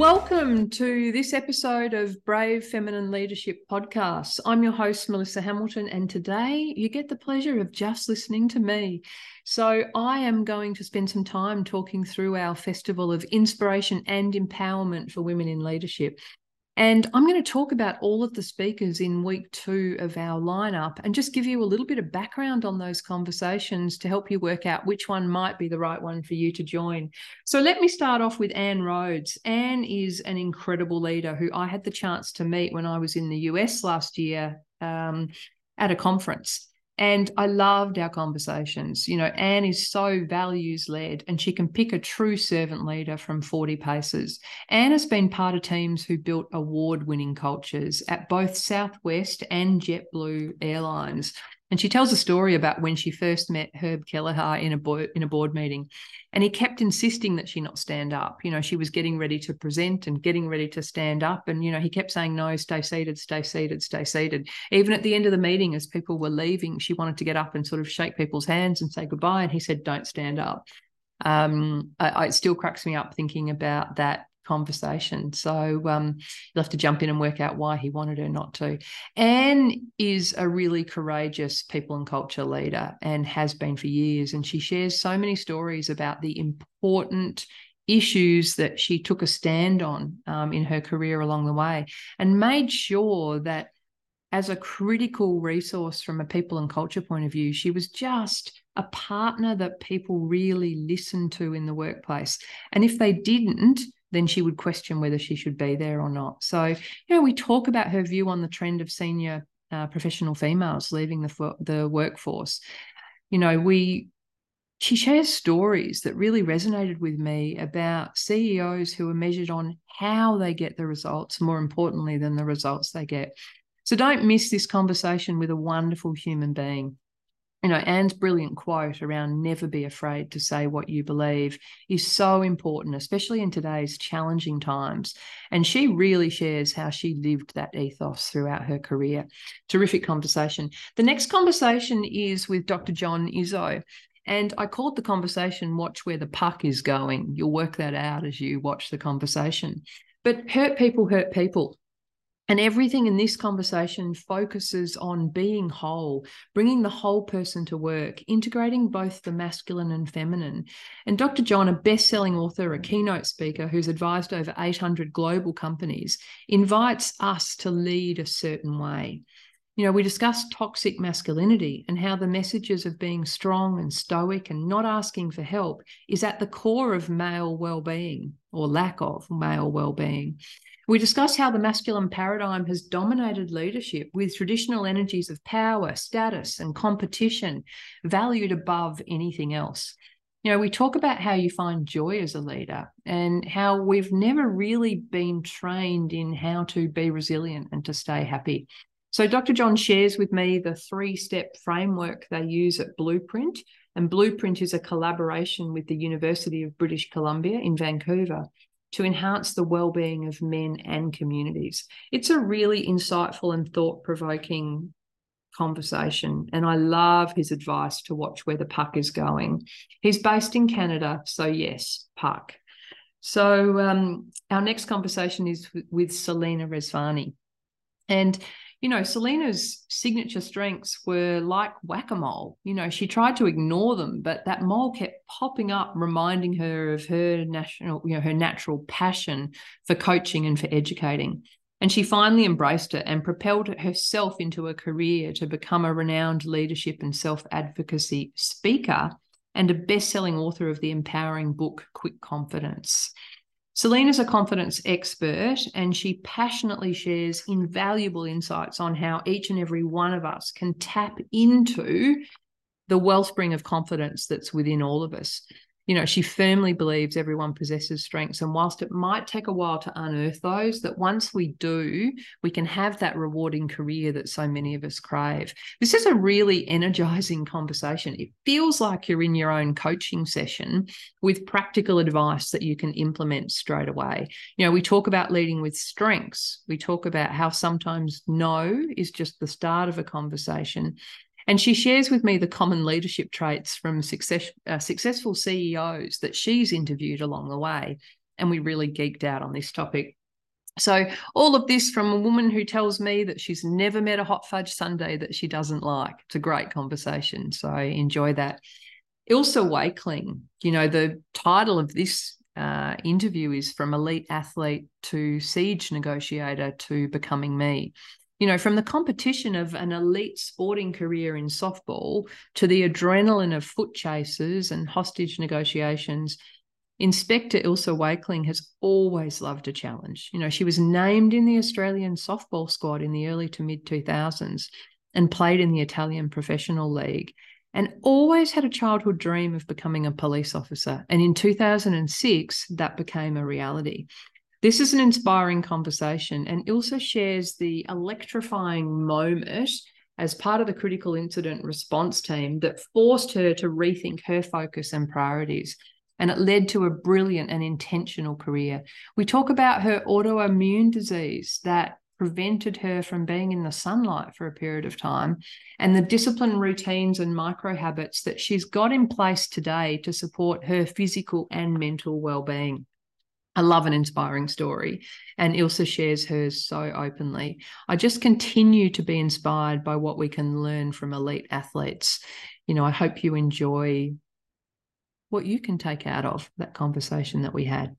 Welcome to this episode of Brave Feminine Leadership Podcast. I'm your host, Melissa Hamilton, and today you get the pleasure of just listening to me. So, I am going to spend some time talking through our Festival of Inspiration and Empowerment for Women in Leadership. And I'm going to talk about all of the speakers in week two of our lineup and just give you a little bit of background on those conversations to help you work out which one might be the right one for you to join. So let me start off with Ann Rhoades. Ann is an incredible leader who I had the chance to meet when I was in the US last year um, at a conference. And I loved our conversations. You know, Ann is so values led and she can pick a true servant leader from 40 paces. Anne has been part of teams who built award winning cultures at both Southwest and JetBlue Airlines. And she tells a story about when she first met Herb Kelleher in a board, in a board meeting, and he kept insisting that she not stand up. You know, she was getting ready to present and getting ready to stand up, and you know, he kept saying, "No, stay seated, stay seated, stay seated." Even at the end of the meeting, as people were leaving, she wanted to get up and sort of shake people's hands and say goodbye, and he said, "Don't stand up." Um, I, I, it still cracks me up thinking about that conversation. So um, you'll have to jump in and work out why he wanted her not to. Ann is a really courageous people and culture leader and has been for years. And she shares so many stories about the important issues that she took a stand on um, in her career along the way and made sure that as a critical resource from a people and culture point of view, she was just a partner that people really listened to in the workplace. And if they didn't, then she would question whether she should be there or not. So, you know, we talk about her view on the trend of senior uh, professional females leaving the the workforce. You know, we she shares stories that really resonated with me about CEOs who are measured on how they get the results, more importantly than the results they get. So don't miss this conversation with a wonderful human being you know, Ann's brilliant quote around never be afraid to say what you believe is so important, especially in today's challenging times. And she really shares how she lived that ethos throughout her career. Terrific conversation. The next conversation is with Dr. John Izzo. And I called the conversation Watch Where the Puck is Going. You'll work that out as you watch the conversation. But hurt people hurt people. And everything in this conversation focuses on being whole, bringing the whole person to work, integrating both the masculine and feminine. And Dr. John, a best selling author, a keynote speaker who's advised over 800 global companies, invites us to lead a certain way. You know, we discuss toxic masculinity and how the messages of being strong and stoic and not asking for help is at the core of male well-being or lack of male well-being. We discuss how the masculine paradigm has dominated leadership with traditional energies of power, status, and competition valued above anything else. You know, we talk about how you find joy as a leader and how we've never really been trained in how to be resilient and to stay happy. So, Dr. John shares with me the three step framework they use at Blueprint. And Blueprint is a collaboration with the University of British Columbia in Vancouver to enhance the well-being of men and communities. It's a really insightful and thought-provoking conversation and I love his advice to watch where the puck is going. He's based in Canada, so yes, puck. So um, our next conversation is with Selena Rezvani. And you know, Selena's signature strengths were like whack a mole. You know, she tried to ignore them, but that mole kept popping up, reminding her of her national, you know, her natural passion for coaching and for educating. And she finally embraced it and propelled herself into a career to become a renowned leadership and self advocacy speaker and a best selling author of the empowering book, Quick Confidence. Selena's a confidence expert and she passionately shares invaluable insights on how each and every one of us can tap into the wellspring of confidence that's within all of us you know, she firmly believes everyone possesses strengths. And whilst it might take a while to unearth those, that once we do, we can have that rewarding career that so many of us crave. This is a really energizing conversation. It feels like you're in your own coaching session with practical advice that you can implement straight away. You know, we talk about leading with strengths, we talk about how sometimes no is just the start of a conversation. And she shares with me the common leadership traits from success, uh, successful CEOs that she's interviewed along the way. And we really geeked out on this topic. So, all of this from a woman who tells me that she's never met a hot fudge sundae that she doesn't like. It's a great conversation. So, enjoy that. Ilsa Wakeling, you know, the title of this uh, interview is From Elite Athlete to Siege Negotiator to Becoming Me. You know, from the competition of an elite sporting career in softball to the adrenaline of foot chases and hostage negotiations, Inspector Ilsa Wakeling has always loved a challenge. You know, she was named in the Australian softball squad in the early to mid 2000s and played in the Italian Professional League and always had a childhood dream of becoming a police officer. And in 2006, that became a reality. This is an inspiring conversation, and Ilsa shares the electrifying moment as part of the critical incident response team that forced her to rethink her focus and priorities and it led to a brilliant and intentional career. We talk about her autoimmune disease that prevented her from being in the sunlight for a period of time and the discipline routines and micro habits that she's got in place today to support her physical and mental well-being. I love an inspiring story, and Ilsa shares hers so openly. I just continue to be inspired by what we can learn from elite athletes. You know, I hope you enjoy what you can take out of that conversation that we had.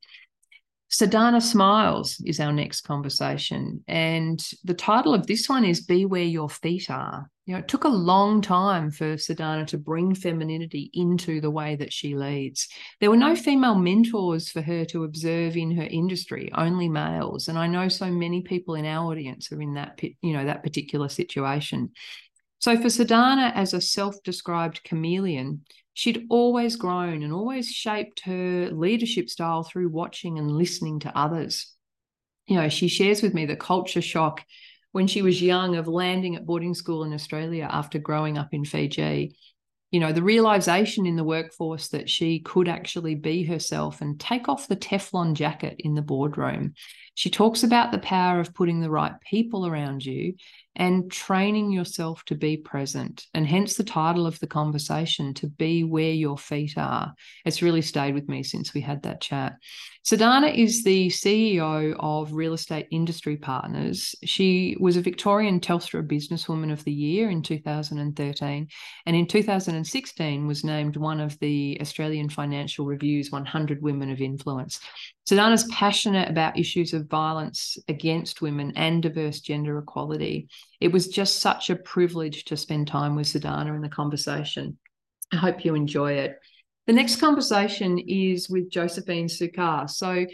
Sadhana Smiles is our next conversation. And the title of this one is Be Where Your Feet Are. You know, it took a long time for Sadhana to bring femininity into the way that she leads. There were no female mentors for her to observe in her industry, only males. And I know so many people in our audience are in that, you know, that particular situation. So for Sadhana as a self-described chameleon, she'd always grown and always shaped her leadership style through watching and listening to others. You know, she shares with me the culture shock when she was young of landing at boarding school in Australia after growing up in Fiji. You know, the realization in the workforce that she could actually be herself and take off the Teflon jacket in the boardroom. She talks about the power of putting the right people around you and training yourself to be present. And hence the title of the conversation to be where your feet are. It's really stayed with me since we had that chat. Sadhana is the CEO of Real Estate Industry Partners. She was a Victorian Telstra Businesswoman of the Year in 2013, and in 2016 was named one of the Australian Financial Review's 100 Women of Influence. Sadhana's passionate about issues of violence against women and diverse gender equality. It was just such a privilege to spend time with Sadhana in the conversation. I hope you enjoy it. The next conversation is with Josephine Sukkar. So,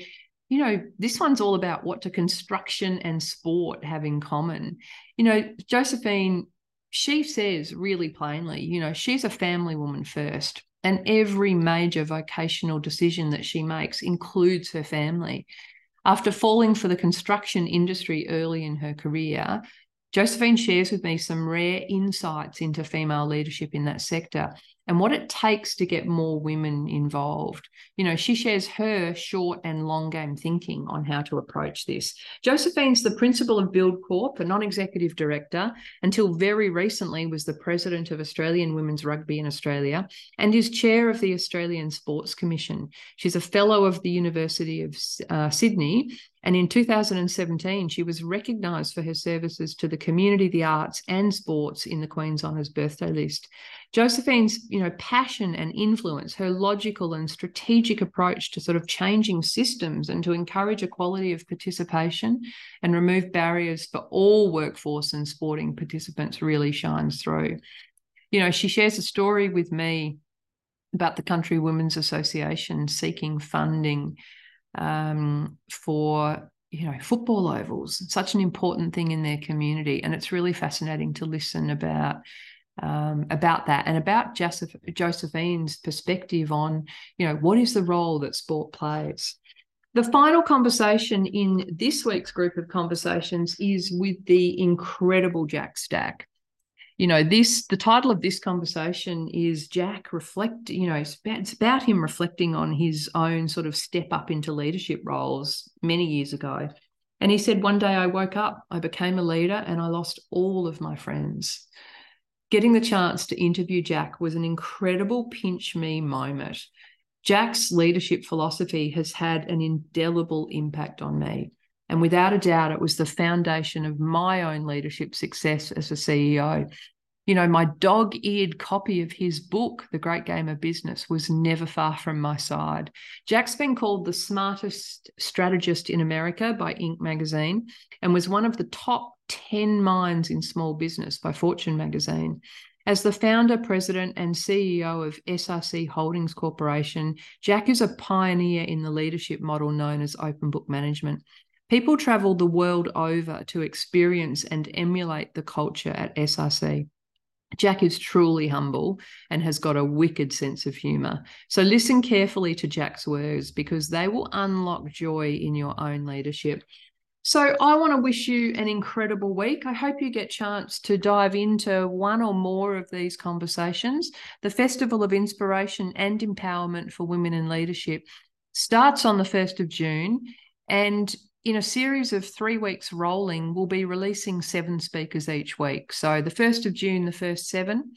you know, this one's all about what do construction and sport have in common. You know, Josephine, she says really plainly, you know, she's a family woman first. And every major vocational decision that she makes includes her family. After falling for the construction industry early in her career, Josephine shares with me some rare insights into female leadership in that sector and what it takes to get more women involved. You know, she shares her short and long game thinking on how to approach this. Josephine's the principal of Buildcorp, a non-executive director, until very recently was the president of Australian Women's Rugby in Australia and is chair of the Australian Sports Commission. She's a fellow of the University of uh, Sydney and in 2017, she was recognised for her services to the community, the arts, and sports in the Queen's Honours birthday list. Josephine's, you know, passion and influence, her logical and strategic approach to sort of changing systems and to encourage equality of participation and remove barriers for all workforce and sporting participants really shines through. You know, she shares a story with me about the Country Women's Association seeking funding um, for you know football ovals such an important thing in their community and it's really fascinating to listen about um, about that and about Joseph, Josephine's perspective on, you know, what is the role that sport plays. The final conversation in this week's group of conversations is with the incredible Jack Stack. You know, this the title of this conversation is Jack reflect. You know, it's about, it's about him reflecting on his own sort of step up into leadership roles many years ago. And he said, one day I woke up, I became a leader, and I lost all of my friends getting the chance to interview Jack was an incredible pinch me moment. Jack's leadership philosophy has had an indelible impact on me. And without a doubt, it was the foundation of my own leadership success as a CEO. You know, my dog eared copy of his book, The Great Game of Business, was never far from my side. Jack's been called the smartest strategist in America by Inc. magazine and was one of the top 10 minds in small business by Fortune magazine. As the founder, president, and CEO of SRC Holdings Corporation, Jack is a pioneer in the leadership model known as open book management. People travel the world over to experience and emulate the culture at SRC. Jack is truly humble and has got a wicked sense of humor. So listen carefully to Jack's words because they will unlock joy in your own leadership. So I want to wish you an incredible week. I hope you get chance to dive into one or more of these conversations. The Festival of Inspiration and Empowerment for Women in Leadership starts on the 1st of June and in a series of three weeks rolling, we'll be releasing seven speakers each week. So the 1st of June, the first seven.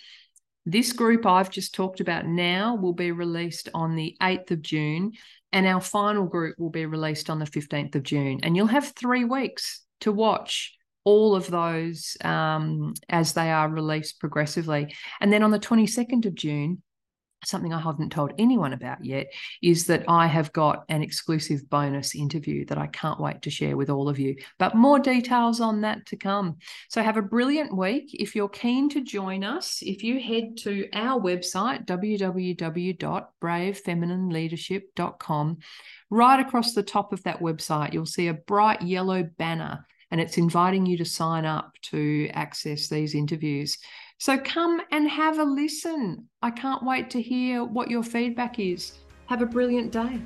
This group I've just talked about now will be released on the 8th of June. And our final group will be released on the 15th of June. And you'll have three weeks to watch all of those um, as they are released progressively. And then on the 22nd of June, something I haven't told anyone about yet is that I have got an exclusive bonus interview that I can't wait to share with all of you. But more details on that to come. So have a brilliant week. If you're keen to join us, if you head to our website, www.bravefeminineleadership.com, right across the top of that website, you'll see a bright yellow banner and it's inviting you to sign up to access these interviews. So come and have a listen. I can't wait to hear what your feedback is. Have a brilliant day.